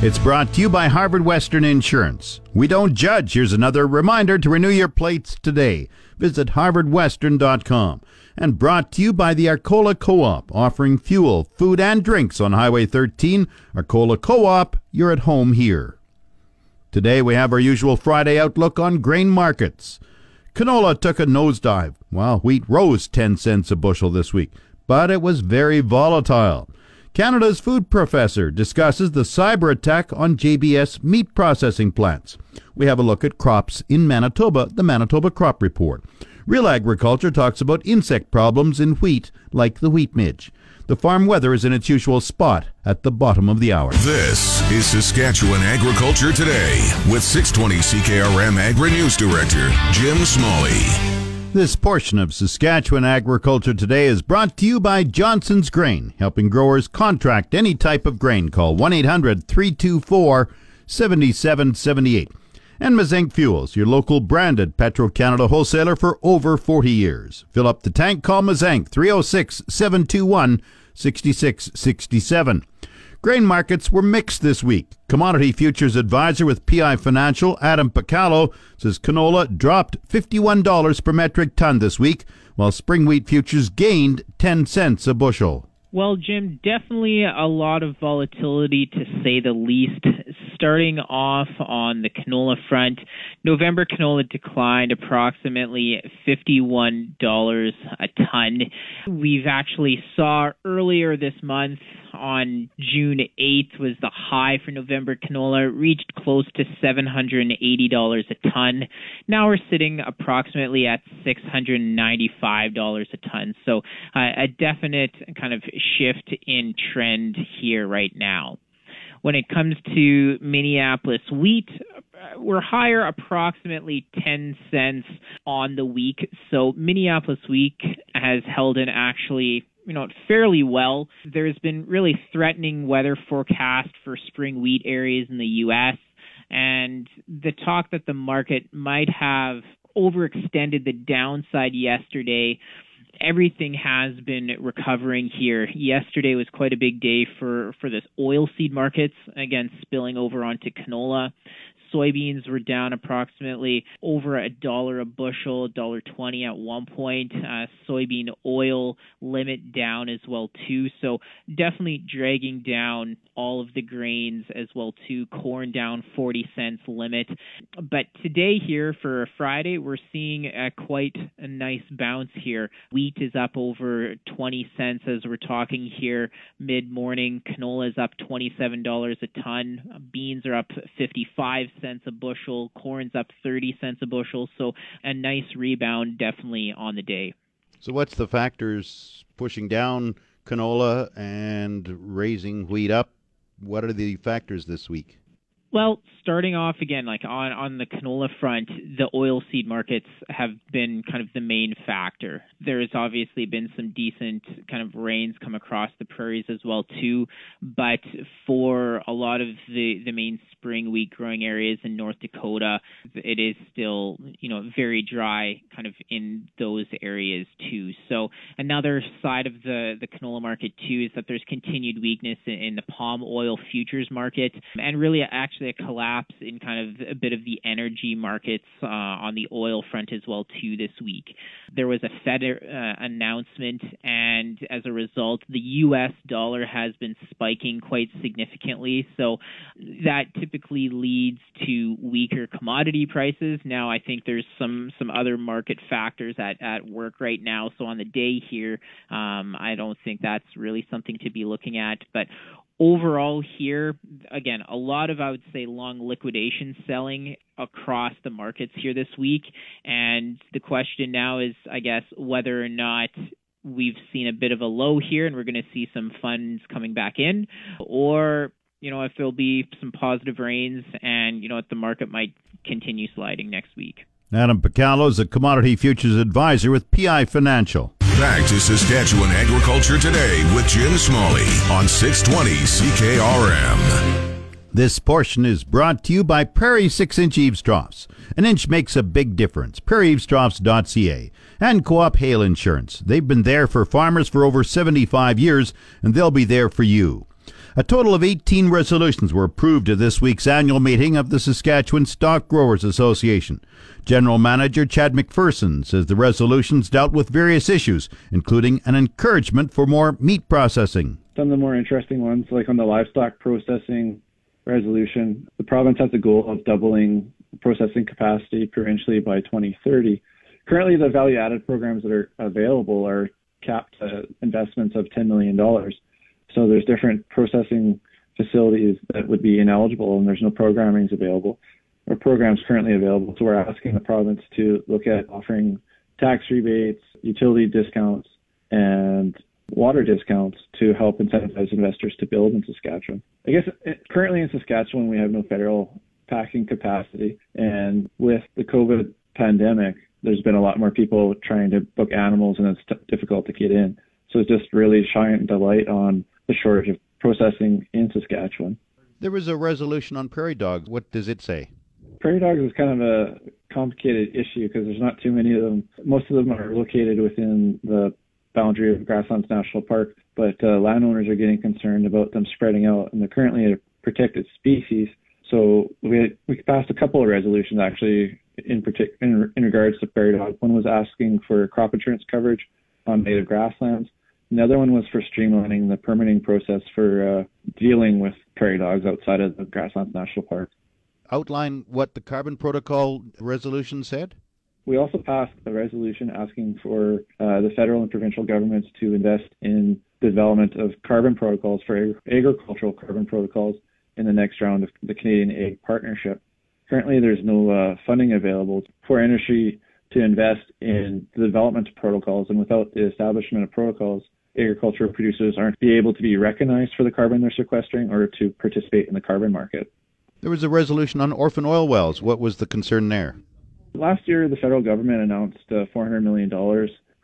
It's brought to you by Harvard Western Insurance. We don't judge. Here's another reminder to renew your plates today. Visit harvardwestern.com. And brought to you by the Arcola Co-op, offering fuel, food, and drinks on Highway 13. Arcola Co-op, you're at home here. Today we have our usual Friday outlook on grain markets. Canola took a nosedive, while wheat rose 10 cents a bushel this week, but it was very volatile. Canada's food professor discusses the cyber attack on JBS meat processing plants. We have a look at crops in Manitoba, the Manitoba Crop Report. Real Agriculture talks about insect problems in wheat, like the wheat midge. The farm weather is in its usual spot at the bottom of the hour. This is Saskatchewan Agriculture Today with 620 CKRM Agri News Director Jim Smalley. This portion of Saskatchewan Agriculture Today is brought to you by Johnson's Grain, helping growers contract any type of grain. Call 1 800 324 7778. And Mazink Fuels, your local branded Petro Canada wholesaler for over 40 years. Fill up the tank, call Mazink 306 721 6667. Grain markets were mixed this week. Commodity futures advisor with PI Financial, Adam Picallo, says canola dropped $51 per metric ton this week, while spring wheat futures gained 10 cents a bushel. Well, Jim, definitely a lot of volatility to say the least. Starting off on the canola front, November canola declined approximately $51 a ton. We've actually saw earlier this month on June 8th was the high for November canola, reached close to $780 a ton. Now we're sitting approximately at $695 a ton. So uh, a definite kind of shift in trend here right now. When it comes to Minneapolis wheat, we're higher approximately 10 cents on the week. So Minneapolis wheat has held in actually you know fairly well. There's been really threatening weather forecast for spring wheat areas in the U.S. and the talk that the market might have overextended the downside yesterday. Everything has been recovering here. Yesterday was quite a big day for for the oilseed markets, again spilling over onto canola. Soybeans were down approximately over a dollar a bushel, dollar twenty at one point. Uh, soybean oil limit down as well too. So definitely dragging down all of the grains as well too. Corn down 40 cents limit. But today here for Friday, we're seeing a quite a nice bounce here. Wheat is up over 20 cents as we're talking here mid morning. Canola is up $27 a ton. Beans are up 55 cents a bushel. Corn's up 30 cents a bushel. So a nice rebound definitely on the day. So what's the factors pushing down canola and raising wheat up? What are the factors this week? Well, starting off again, like on, on the canola front, the oilseed markets have been kind of the main factor. There has obviously been some decent kind of rains come across the prairies as well too, but for a lot of the, the main spring wheat growing areas in North Dakota, it is still, you know, very dry kind of in those areas too. So another side of the, the canola market too is that there's continued weakness in, in the palm oil futures market and really actually actually a collapse in kind of a bit of the energy markets uh, on the oil front as well too this week. There was a Fed uh, announcement, and as a result, the U.S. dollar has been spiking quite significantly. So that typically typically leads to weaker commodity prices. Now, I think there's some some other market factors at at work right now. So on the day here, um, I don't think that's really something to be looking at. But overall here again a lot of i would say long liquidation selling across the markets here this week. And the question now is i guess whether or not we've seen a bit of a low here and we're going to see some funds coming back in or you know if there'll be some positive rains and you know if the market might continue sliding next week. Adam picallo is a commodity futures advisor with pi financial Back to Saskatchewan Agriculture Today with Jim Smalley on 620 CKRM. This portion is brought to you by Prairie 6 inch eaves An inch makes a big difference. PrairieEavestroughs.ca and Co op Hail Insurance. They've been there for farmers for over 75 years, and they'll be there for you. A total of 18 resolutions were approved at this week's annual meeting of the Saskatchewan Stock Growers Association. General Manager Chad McPherson says the resolutions dealt with various issues, including an encouragement for more meat processing. Some of the more interesting ones, like on the livestock processing resolution, the province has a goal of doubling processing capacity provincially by 2030. Currently, the value added programs that are available are capped at investments of $10 million. So there's different processing facilities that would be ineligible and there's no programming available or programs currently available. So we're asking the province to look at offering tax rebates, utility discounts, and water discounts to help incentivize investors to build in Saskatchewan. I guess eh, currently in Saskatchewan, we have no federal packing capacity. And with the COVID pandemic, there's been a lot more people trying to book animals and it's t- difficult to get in. So it's just really shining the light on the shortage of processing in Saskatchewan. There was a resolution on prairie dogs. What does it say? Prairie dogs is kind of a complicated issue because there's not too many of them. Most of them are located within the boundary of Grasslands National Park, but uh, landowners are getting concerned about them spreading out, and they're currently a protected species. So we we passed a couple of resolutions actually in, partic- in, in regards to prairie dog. One was asking for crop insurance coverage on native grasslands, Another one was for streamlining the permitting process for uh, dealing with prairie dogs outside of the Grasslands National Park. Outline what the carbon protocol resolution said? We also passed a resolution asking for uh, the federal and provincial governments to invest in the development of carbon protocols for ag- agricultural carbon protocols in the next round of the Canadian Ag Partnership. Currently, there's no uh, funding available for industry to invest in the development of protocols, and without the establishment of protocols, agricultural producers aren't be able to be recognized for the carbon they're sequestering or to participate in the carbon market. There was a resolution on orphan oil wells. What was the concern there? Last year, the federal government announced uh, $400 million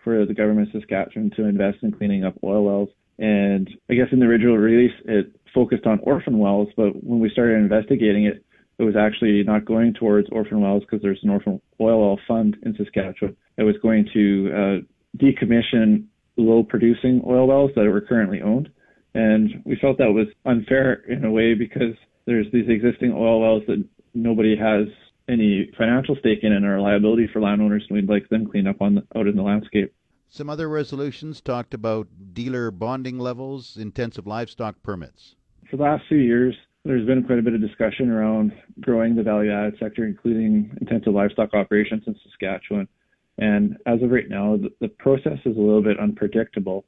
for the government of Saskatchewan to invest in cleaning up oil wells. And I guess in the original release, it focused on orphan wells, but when we started investigating it, it was actually not going towards orphan wells because there's an orphan oil well fund in Saskatchewan. It was going to uh, decommission low producing oil wells that were currently owned. And we felt that was unfair in a way because there's these existing oil wells that nobody has any financial stake in and are a liability for landowners, and we'd like them cleaned up on the, out in the landscape. Some other resolutions talked about dealer bonding levels, intensive livestock permits. For the last few years, there's been quite a bit of discussion around growing the value added sector, including intensive livestock operations in Saskatchewan. And as of right now, the, the process is a little bit unpredictable.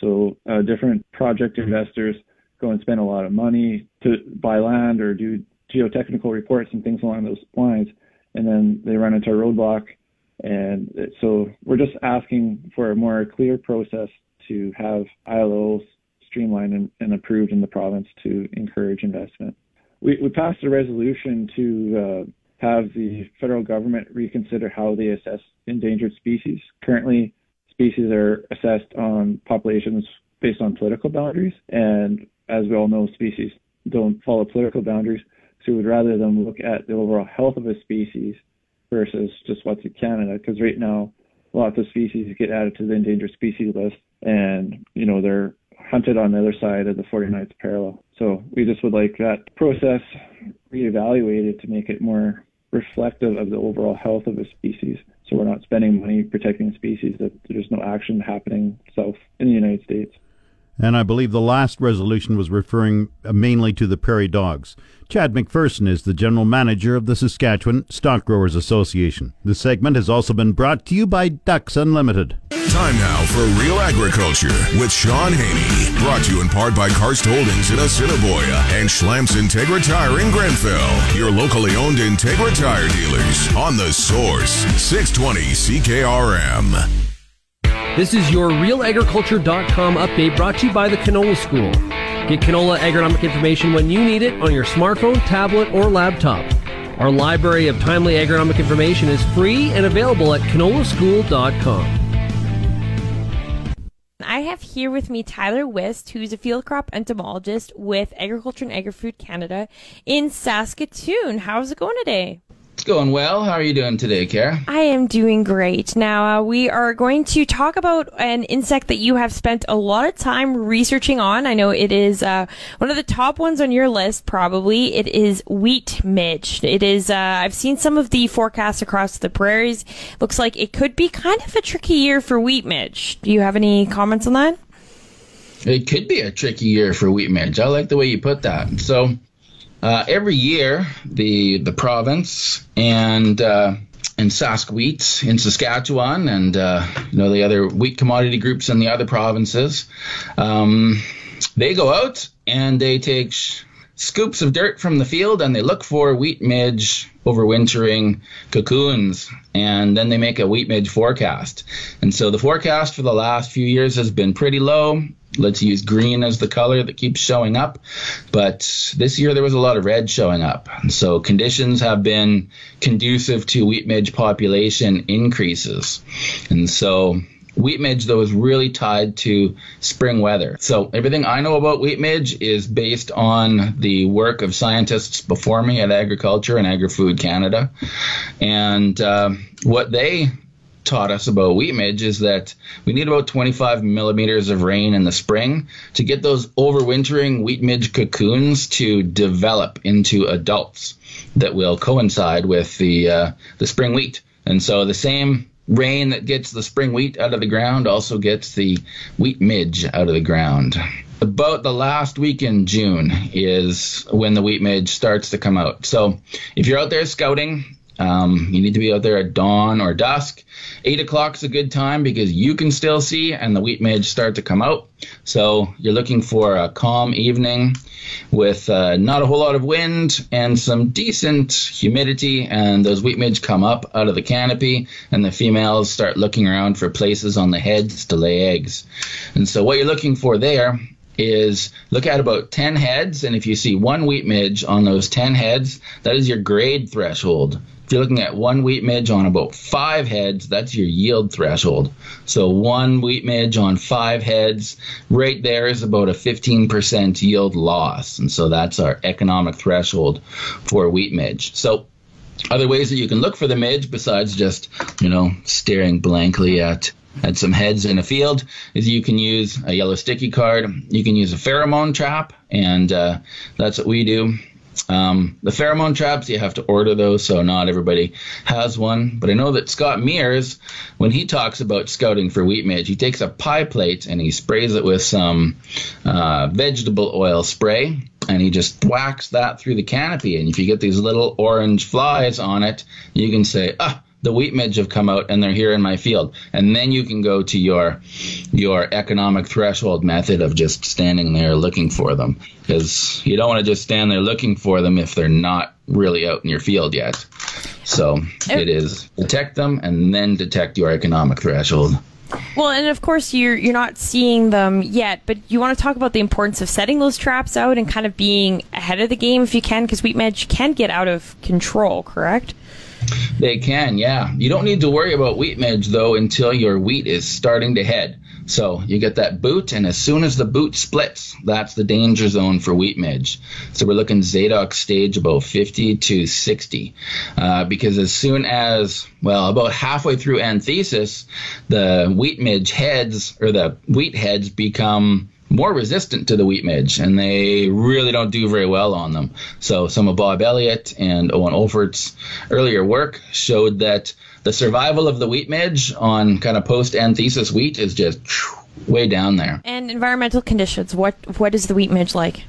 So uh, different project investors go and spend a lot of money to buy land or do geotechnical reports and things along those lines, and then they run into a roadblock. And so we're just asking for a more clear process to have ILOs streamlined and, and approved in the province to encourage investment. We, we passed a resolution to uh, have the federal government reconsider how they assess endangered species. Currently, species are assessed on populations based on political boundaries, and as we all know, species don't follow political boundaries. So we'd rather them look at the overall health of a species versus just what's in Canada, because right now lots of species get added to the endangered species list, and you know they're hunted on the other side of the 49th parallel. So we just would like that process reevaluated to make it more reflective of the overall health of a species. So we're not spending money protecting species that there's no action happening south in the United States. And I believe the last resolution was referring mainly to the prairie dogs. Chad McPherson is the General Manager of the Saskatchewan Stock Growers Association. This segment has also been brought to you by Ducks Unlimited. Time now for Real Agriculture with Shaun Haney. Brought to you in part by Karst Holdings in Assiniboia and Schlamps Integra Tire in Grenfell. Your locally owned Integra Tire dealers on the source 620 CKRM. This is your realagriculture.com update brought to you by the Canola School. Get canola agronomic information when you need it on your smartphone, tablet, or laptop. Our library of timely agronomic information is free and available at canolaschool.com. I have here with me Tyler Wist, who's a field crop entomologist with Agriculture and Agri-Food Canada in Saskatoon. How's it going today? It's going well. How are you doing today, Kara? I am doing great. Now, uh, we are going to talk about an insect that you have spent a lot of time researching on. I know it is uh, one of the top ones on your list, probably. It is wheat midge. It is, uh, I've seen some of the forecasts across the prairies. Looks like it could be kind of a tricky year for wheat midge. Do you have any comments on that? It could be a tricky year for wheat midge. I like the way you put that. So, uh, every year, the the province and uh, and Sask Wheat in Saskatchewan and uh, you know the other wheat commodity groups in the other provinces, um, they go out and they take sh- scoops of dirt from the field and they look for wheat midge overwintering cocoons and then they make a wheat midge forecast. And so the forecast for the last few years has been pretty low. Let's use green as the color that keeps showing up. But this year there was a lot of red showing up. And so conditions have been conducive to wheat midge population increases. And so wheat midge though is really tied to spring weather. So everything I know about wheat midge is based on the work of scientists before me at Agriculture and Agri-Food Canada, and uh, what they taught us about wheat midge is that we need about 25 millimeters of rain in the spring to get those overwintering wheat midge cocoons to develop into adults that will coincide with the uh, the spring wheat. And so the same rain that gets the spring wheat out of the ground also gets the wheat midge out of the ground. About the last week in June is when the wheat midge starts to come out. So if you're out there scouting, um, you need to be out there at dawn or dusk. Eight o'clock is a good time because you can still see and the wheat midge start to come out. So you're looking for a calm evening with uh, not a whole lot of wind and some decent humidity, and those wheat midge come up out of the canopy, and the females start looking around for places on the heads to lay eggs. And so what you're looking for there is look at about 10 heads, and if you see one wheat midge on those 10 heads, that is your grade threshold. If you're looking at one wheat midge on about five heads, that's your yield threshold. So one wheat midge on five heads, right there is about a 15% yield loss. And so that's our economic threshold for wheat midge. So other ways that you can look for the midge besides just, you know, staring blankly at at some heads in a field is you can use a yellow sticky card. You can use a pheromone trap, and uh, that's what we do. Um, the pheromone traps, you have to order those, so not everybody has one. But I know that Scott Meers, when he talks about scouting for wheat midge, he takes a pie plate and he sprays it with some uh, vegetable oil spray, and he just whacks that through the canopy. And if you get these little orange flies on it, you can say, ah, the wheat midge have come out and they're here in my field. And then you can go to your your economic threshold method of just standing there looking for them because you don't want to just stand there looking for them if they're not really out in your field yet. So oh. it is detect them and then detect your economic threshold. Well, and of course you're you're not seeing them yet, but you want to talk about the importance of setting those traps out and kind of being ahead of the game if you can, because wheat midge can get out of control. Correct? They can, yeah. You don't need to worry about wheat midge though until your wheat is starting to head. So you get that boot, and as soon as the boot splits, that's the danger zone for wheat midge. So we're looking Zadoks stage about 50 to 60, uh, because as soon as well about halfway through anthesis, the wheat midge heads or the wheat heads become more resistant to the wheat midge, and they really don't do very well on them. So some of Bob Elliott and Owen Olfert's earlier work showed that the survival of the wheat midge on kind of post anthesis wheat is just way down there. And environmental conditions. What what is the wheat midge like?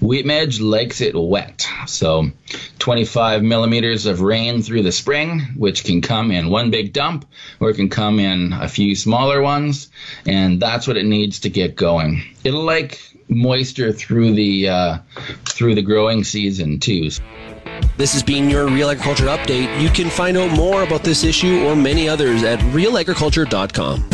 Wheat Midge likes it wet. So 25 millimeters of rain through the spring, which can come in one big dump or it can come in a few smaller ones. And that's what it needs to get going. It'll like moisture through the uh, through the growing season too. This has been your Real Agriculture Update. You can find out more about this issue or many others at realagriculture.com.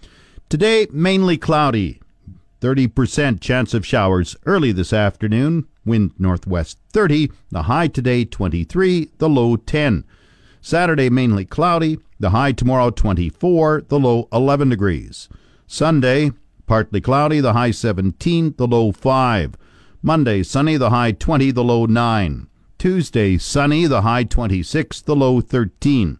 Today, mainly cloudy. 30% chance of showers early this afternoon. Wind northwest 30. The high today 23. The low 10. Saturday, mainly cloudy. The high tomorrow 24. The low 11 degrees. Sunday, partly cloudy. The high 17. The low 5. Monday, sunny. The high 20. The low 9. Tuesday, sunny. The high 26. The low 13.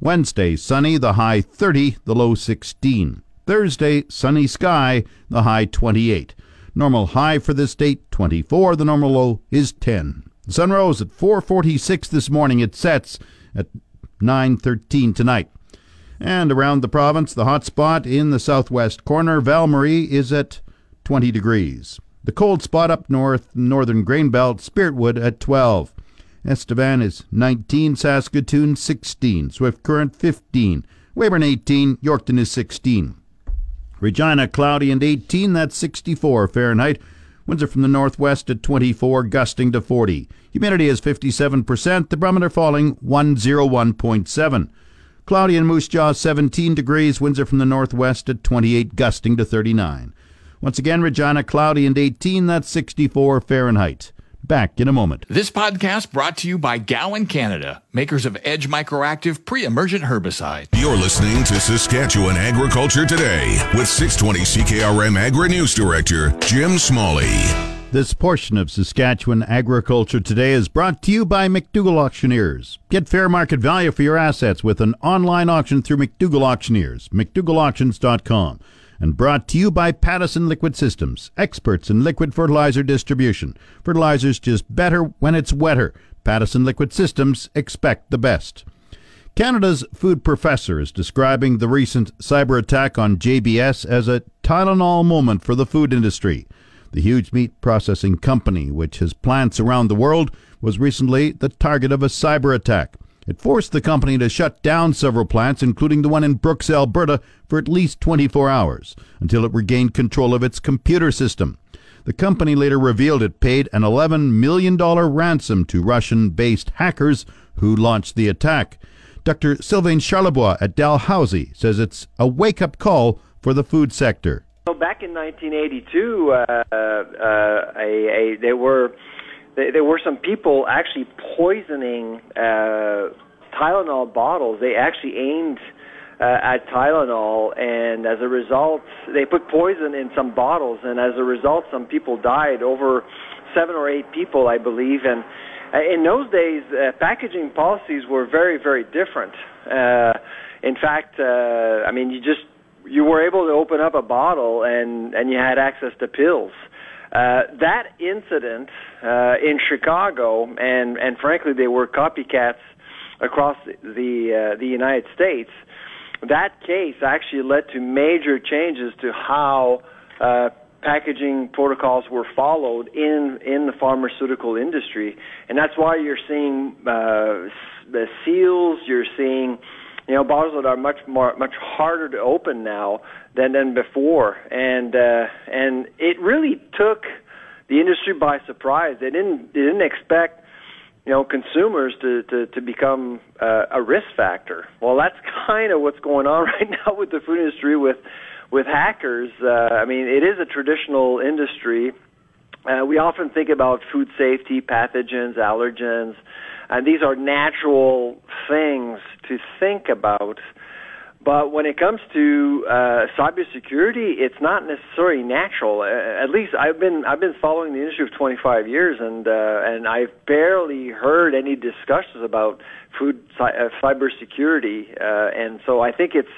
Wednesday, sunny. The high 30. The low 16. Thursday, sunny sky, the high 28. Normal high for this date 24, the normal low is 10. The sun rose at 4:46 this morning. It sets at 9:13 tonight. And around the province, the hot spot in the southwest corner, Val-Marie, is at 20 degrees. The cold spot up north, northern grain belt, Spiritwood at 12. Estevan is 19, Saskatoon 16, Swift Current 15, Weyburn 18, Yorkton is 16. Regina cloudy and 18, that's 64 Fahrenheit. Winds are from the northwest at 24, gusting to 40. Humidity is 57%, the barometer falling 101.7. Cloudy in Moose Jaw 17 degrees, winds are from the northwest at 28, gusting to 39. Once again, Regina cloudy and 18, that's 64 Fahrenheit. Back in a moment. This podcast brought to you by Gowan Canada, makers of Edge Microactive pre-emergent herbicide. You're listening to Saskatchewan Agriculture Today with 620 CKRM Agri News Director Jim Smalley. This portion of Saskatchewan Agriculture Today is brought to you by McDougall Auctioneers. Get fair market value for your assets with an online auction through McDougall Auctioneers, McDougallAuctions.com. And brought to you by Pattison Liquid Systems, experts in liquid fertilizer distribution. Fertilizer's just better when it's wetter. Pattison Liquid Systems expect the best. Canada's food professor is describing the recent cyber attack on JBS as a Tylenol moment for the food industry. The huge meat processing company, which has plants around the world, was recently the target of a cyber attack. It forced the company to shut down several plants, including the one in Brooks, Alberta, for at least 24 hours, until it regained control of its computer system. The company later revealed it paid an $11 million ransom to Russian based hackers who launched the attack. Dr. Sylvain Charlebois at Dalhousie says it's a wake up call for the food sector. So back in 1982, uh, uh, a, a, there were there were some people actually poisoning uh, Tylenol bottles. They actually aimed uh, at Tylenol, and as a result, they put poison in some bottles, and as a result, some people died. Over seven or eight people, I believe, and uh, in those days, uh, packaging policies were very, very different. Uh, in fact, uh, I mean, you just you were able to open up a bottle and and you had access to pills. Uh, that incident uh, in Chicago, and and frankly, they were copycats across the uh, the United States. That case actually led to major changes to how uh, packaging protocols were followed in in the pharmaceutical industry, and that's why you're seeing uh, the seals. You're seeing you know bottles that are much more much harder to open now than than before, and uh, and it really took the industry by surprise. They didn't they didn't expect you know consumers to to, to become uh, a risk factor. Well, that's kind of what's going on right now with the food industry with with hackers. Uh, I mean, it is a traditional industry. Uh, we often think about food safety, pathogens, allergens, and these are natural things to think about. But when it comes to uh, cybersecurity, it's not necessarily natural. Uh, at least I've been I've been following the industry for 25 years, and uh, and I've barely heard any discussions about food uh, cybersecurity. Uh, and so I think it's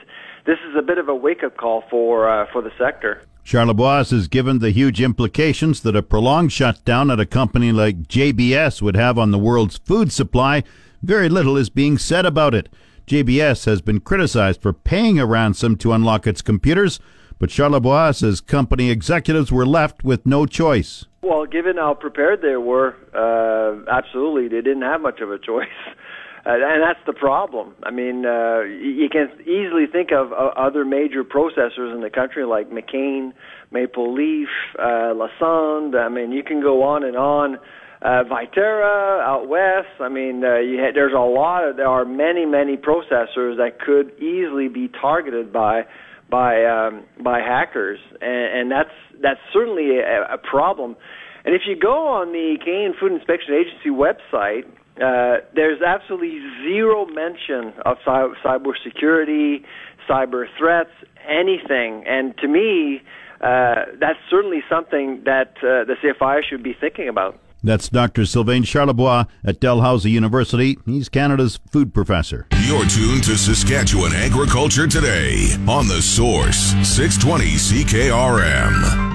this is a bit of a wake up call for uh, for the sector. Charlebois has given the huge implications that a prolonged shutdown at a company like JBS would have on the world's food supply. Very little is being said about it. JBS has been criticized for paying a ransom to unlock its computers, but Charlebois says company executives were left with no choice. Well, given how prepared they were, uh, absolutely, they didn't have much of a choice. Uh, and that's the problem. I mean, uh, you can easily think of uh, other major processors in the country like McCain, Maple Leaf, uh, Lassonde. I mean, you can go on and on uh, Viterra out west. I mean, uh, you ha- there's a lot of there are many many processors that could easily be targeted by by um, by hackers, and, and that's that's certainly a, a problem. And if you go on the Canadian Food Inspection Agency website, uh, there's absolutely zero mention of cy- cybersecurity, cyber threats, anything. And to me, uh, that's certainly something that uh, the CFI should be thinking about. That's Dr. Sylvain Charlebois at Dalhousie University. He's Canada's food professor. You're tuned to Saskatchewan Agriculture Today on The Source, 620 CKRM.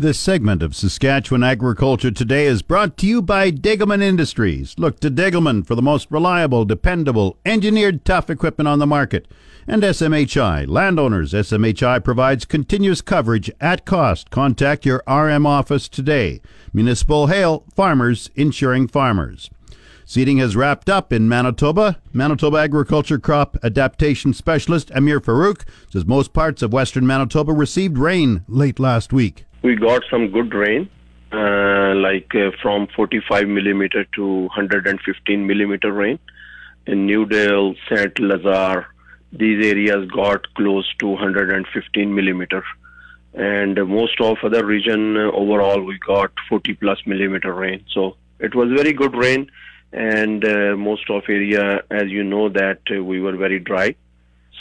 This segment of Saskatchewan Agriculture Today is brought to you by Degelman Industries. Look to Degelman for the most reliable, dependable, engineered tough equipment on the market. And SMHI. Landowners, SMHI provides continuous coverage at cost. Contact your RM office today. Municipal Hail, farmers insuring farmers. Seeding has wrapped up in Manitoba. Manitoba Agriculture Crop Adaptation Specialist Amir Farouk says most parts of western Manitoba received rain late last week we got some good rain, uh, like uh, from 45 millimeter to 115 millimeter rain. In Newdale, Saint Lazare, these areas got close to 115 millimeter. And most of other region uh, overall, we got 40 plus millimeter rain. So it was very good rain. And uh, most of area, as you know, that uh, we were very dry.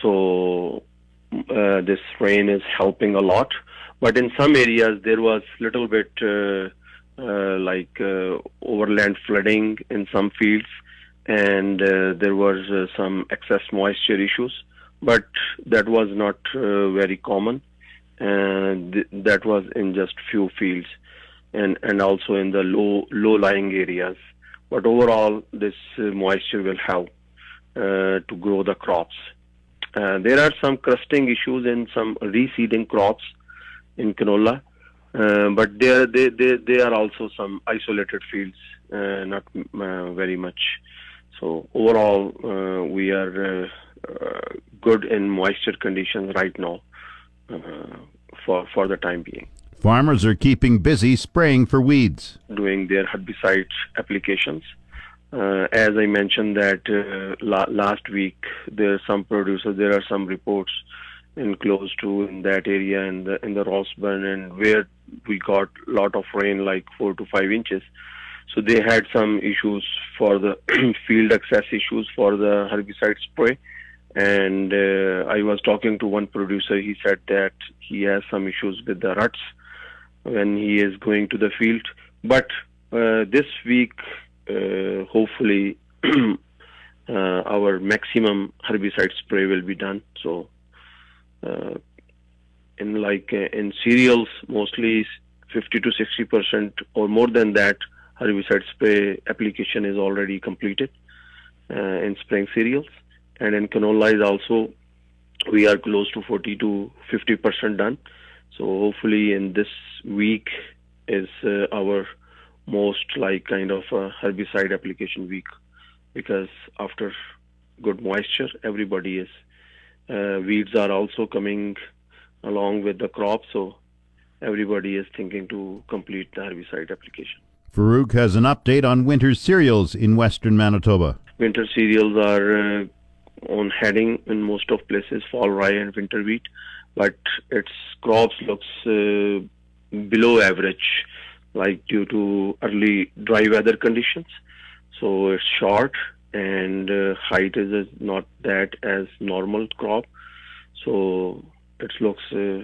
So uh, this rain is helping a lot but in some areas there was little bit uh, uh, like uh, overland flooding in some fields, and uh, there was uh, some excess moisture issues. But that was not uh, very common, and th- that was in just few fields, and and also in the low low lying areas. But overall, this moisture will help to grow the crops. there are some crusting issues in some reseeding crops in canola. Uh, but there, they, they, they are also some isolated fields, uh, not uh, very much. So overall, uh, we are uh, uh, good in moisture conditions right now for for the time being. Farmers are keeping busy spraying for weeds, doing their herbicide applications. as I mentioned that la- last week, there are some producers, there are some reports close to in that area in the in the Rossburn and where we got a lot of rain like four to five inches. So they had some issues for the field access issues for the herbicide spray. And uh, I was talking to one producer. He said that he has some issues with the ruts when he is going to the field. But uh, this week, uh, hopefully, uh, our maximum herbicide spray will be done. So uh, in like uh, in cereals, mostly 50 to 60 percent or more than that herbicide spray application is already completed uh, in spring cereals, and in canola is also we are close to 40 to 50 percent done. So hopefully in this week is uh, our most like kind of herbicide application week because after good moisture everybody is uh, weeds are also coming along with the crop, so everybody is thinking to complete the herbicide application. Farouk has an update on winter cereals in western Manitoba. Winter cereals are uh, on heading in most of places, fall rye and winter wheat, but its crops looks uh, below average, like due to early dry weather conditions. So it's short and uh, height is not that as normal crop. so it looks uh,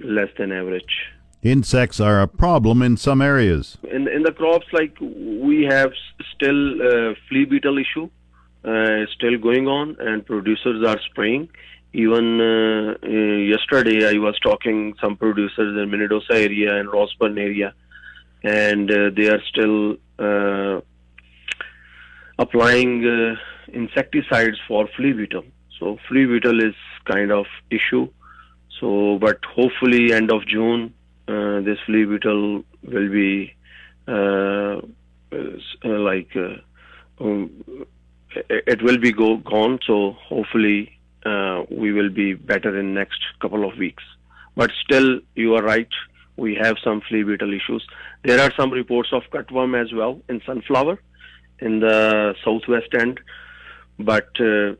less than average. Insects are a problem in some areas. In in the crops, like we have still uh, flea beetle issue uh, still going on, and producers are spraying. Even uh, uh, yesterday, I was talking some producers in Minnedosa area and Rossburn area, and uh, they are still uh, applying uh, insecticides for flea beetle. So flea beetle is kind of issue. So, but hopefully, end of June, uh, this flea beetle will be uh, uh, like uh, um, it will be go gone. So hopefully, uh, we will be better in next couple of weeks. But still, you are right. We have some flea beetle issues. There are some reports of cutworm as well in sunflower in the southwest end, but uh,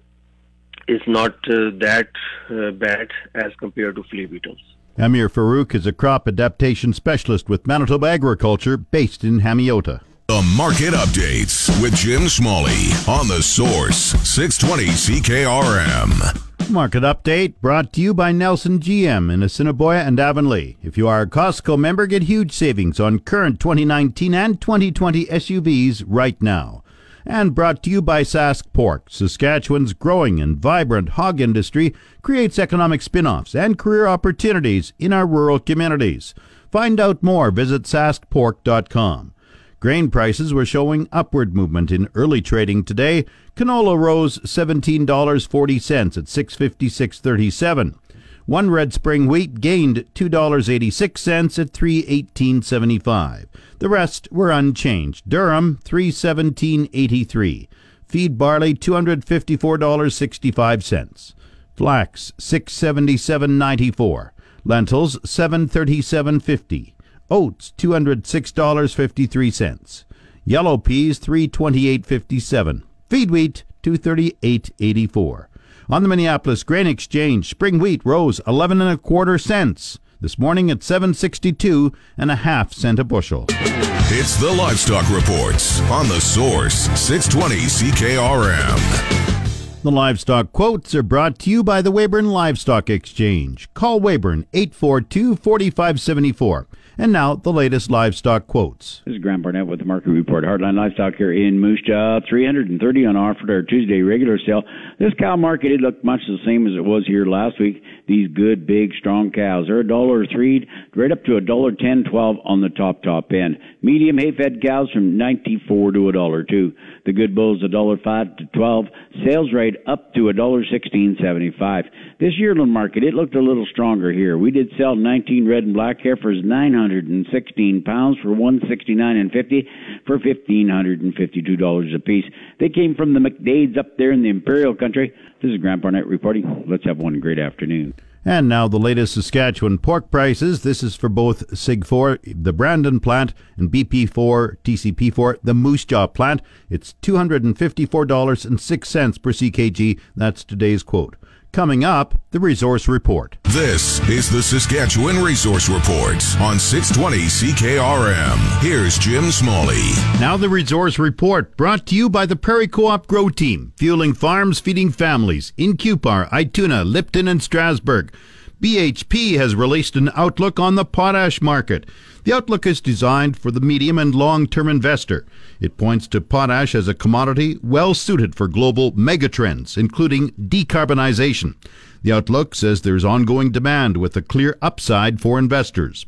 it's not uh, that uh, bad as compared to flea beetles. Amir Farouk is a crop adaptation specialist with Manitoba Agriculture based in Hamiota. The market updates with Jim Smalley on the Source 620 CKRM. Market update brought to you by Nelson GM in Assiniboia and Avonlea. If you are a Costco member, get huge savings on current 2019 and 2020 SUVs right now. And brought to you by Sask Pork. Saskatchewan's growing and vibrant hog industry creates economic spin offs and career opportunities in our rural communities. Find out more, visit saskpork.com. Grain prices were showing upward movement in early trading today. Canola rose $17.40 at 656.37. One red spring wheat gained $2.86 at 318.75. The rest were unchanged. Durum 317.83. Feed barley $254.65. Flax 677.94. Lentils 737.50. Oats, $206.53. Yellow peas, $328.57. Feed wheat, $238.84. On the Minneapolis Grain Exchange, spring wheat rose 11 and a quarter cents. This morning at 762 and a half cent a bushel. It's the Livestock Reports on the Source 620 CKRM. The livestock quotes are brought to you by the Weyburn Livestock Exchange. Call Weyburn 842 4574. And now, the latest livestock quotes. This is Grant Barnett with the Market Report. Heartland Livestock here in Moose Jaw, 330 on offer at our Tuesday regular sale. This cow market, it looked much the same as it was here last week. These good, big, strong cows. They're a dollar three, right up to a dollar ten, twelve on the top, top end. Medium hay-fed cows from 94 to a dollar two. The good bulls, a dollar five to 12. Sales rate up to a dollar sixteen seventy-five. This yearling market, it looked a little stronger here. We did sell 19 red and black heifers, 916 pounds for 169 and 50 for $1,552 a piece. They came from the McDades up there in the Imperial Country. This is Grant Barnett reporting. Let's have one great afternoon. And now the latest Saskatchewan pork prices. This is for both SIG4, the Brandon plant, and BP4, TCP4, the Moose Jaw plant. It's $254.06 per CKG. That's today's quote. Coming up, the Resource Report. This is the Saskatchewan Resource Report on 620 CKRM. Here's Jim Smalley. Now, the Resource Report brought to you by the Prairie Co op Grow Team, fueling farms, feeding families in Cupar, Ituna, Lipton, and Strasbourg. BHP has released an outlook on the potash market. The outlook is designed for the medium and long term investor. It points to potash as a commodity well suited for global megatrends, including decarbonization. The outlook says there's ongoing demand with a clear upside for investors.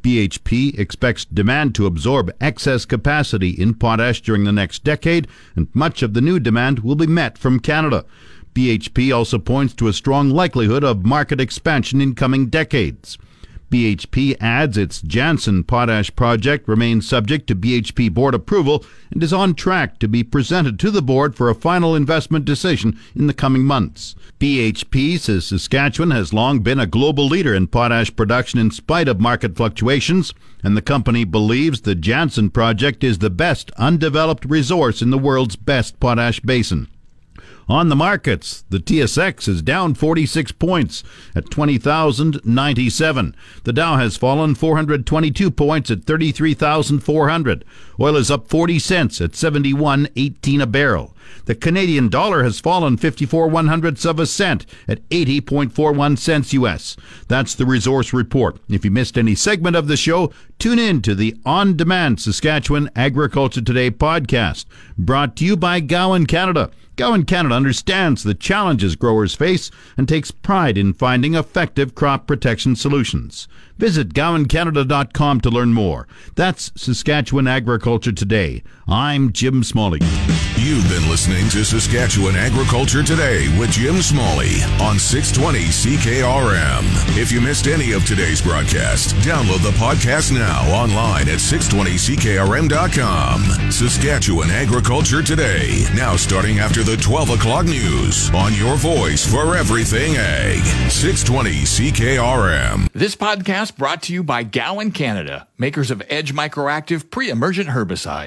BHP expects demand to absorb excess capacity in potash during the next decade, and much of the new demand will be met from Canada. BHP also points to a strong likelihood of market expansion in coming decades. BHP adds its Jansen potash project remains subject to BHP board approval and is on track to be presented to the board for a final investment decision in the coming months. BHP says Saskatchewan has long been a global leader in potash production in spite of market fluctuations, and the company believes the Jansen project is the best undeveloped resource in the world's best potash basin. On the markets, the TSX is down 46 points at 20,097. The Dow has fallen 422 points at 33,400. Oil is up 40 cents at 71.18 a barrel. The Canadian dollar has fallen 54 one hundredths of a cent at 80.41 cents US. That's the resource report. If you missed any segment of the show, tune in to the on demand Saskatchewan Agriculture Today podcast, brought to you by Gowan Canada. Gowan Canada understands the challenges growers face and takes pride in finding effective crop protection solutions. Visit GowanCanada.com to learn more. That's Saskatchewan Agriculture Today. I'm Jim Smalley. You've been listening to Saskatchewan Agriculture Today with Jim Smalley on 620 CKRM. If you missed any of today's broadcast, download the podcast now online at 620CKRM.com. Saskatchewan Agriculture Today, now starting after the 12 o'clock news on your voice for everything ag. 620 CKRM. This podcast brought to you by Gowan Canada, makers of Edge Microactive pre-emergent herbicide.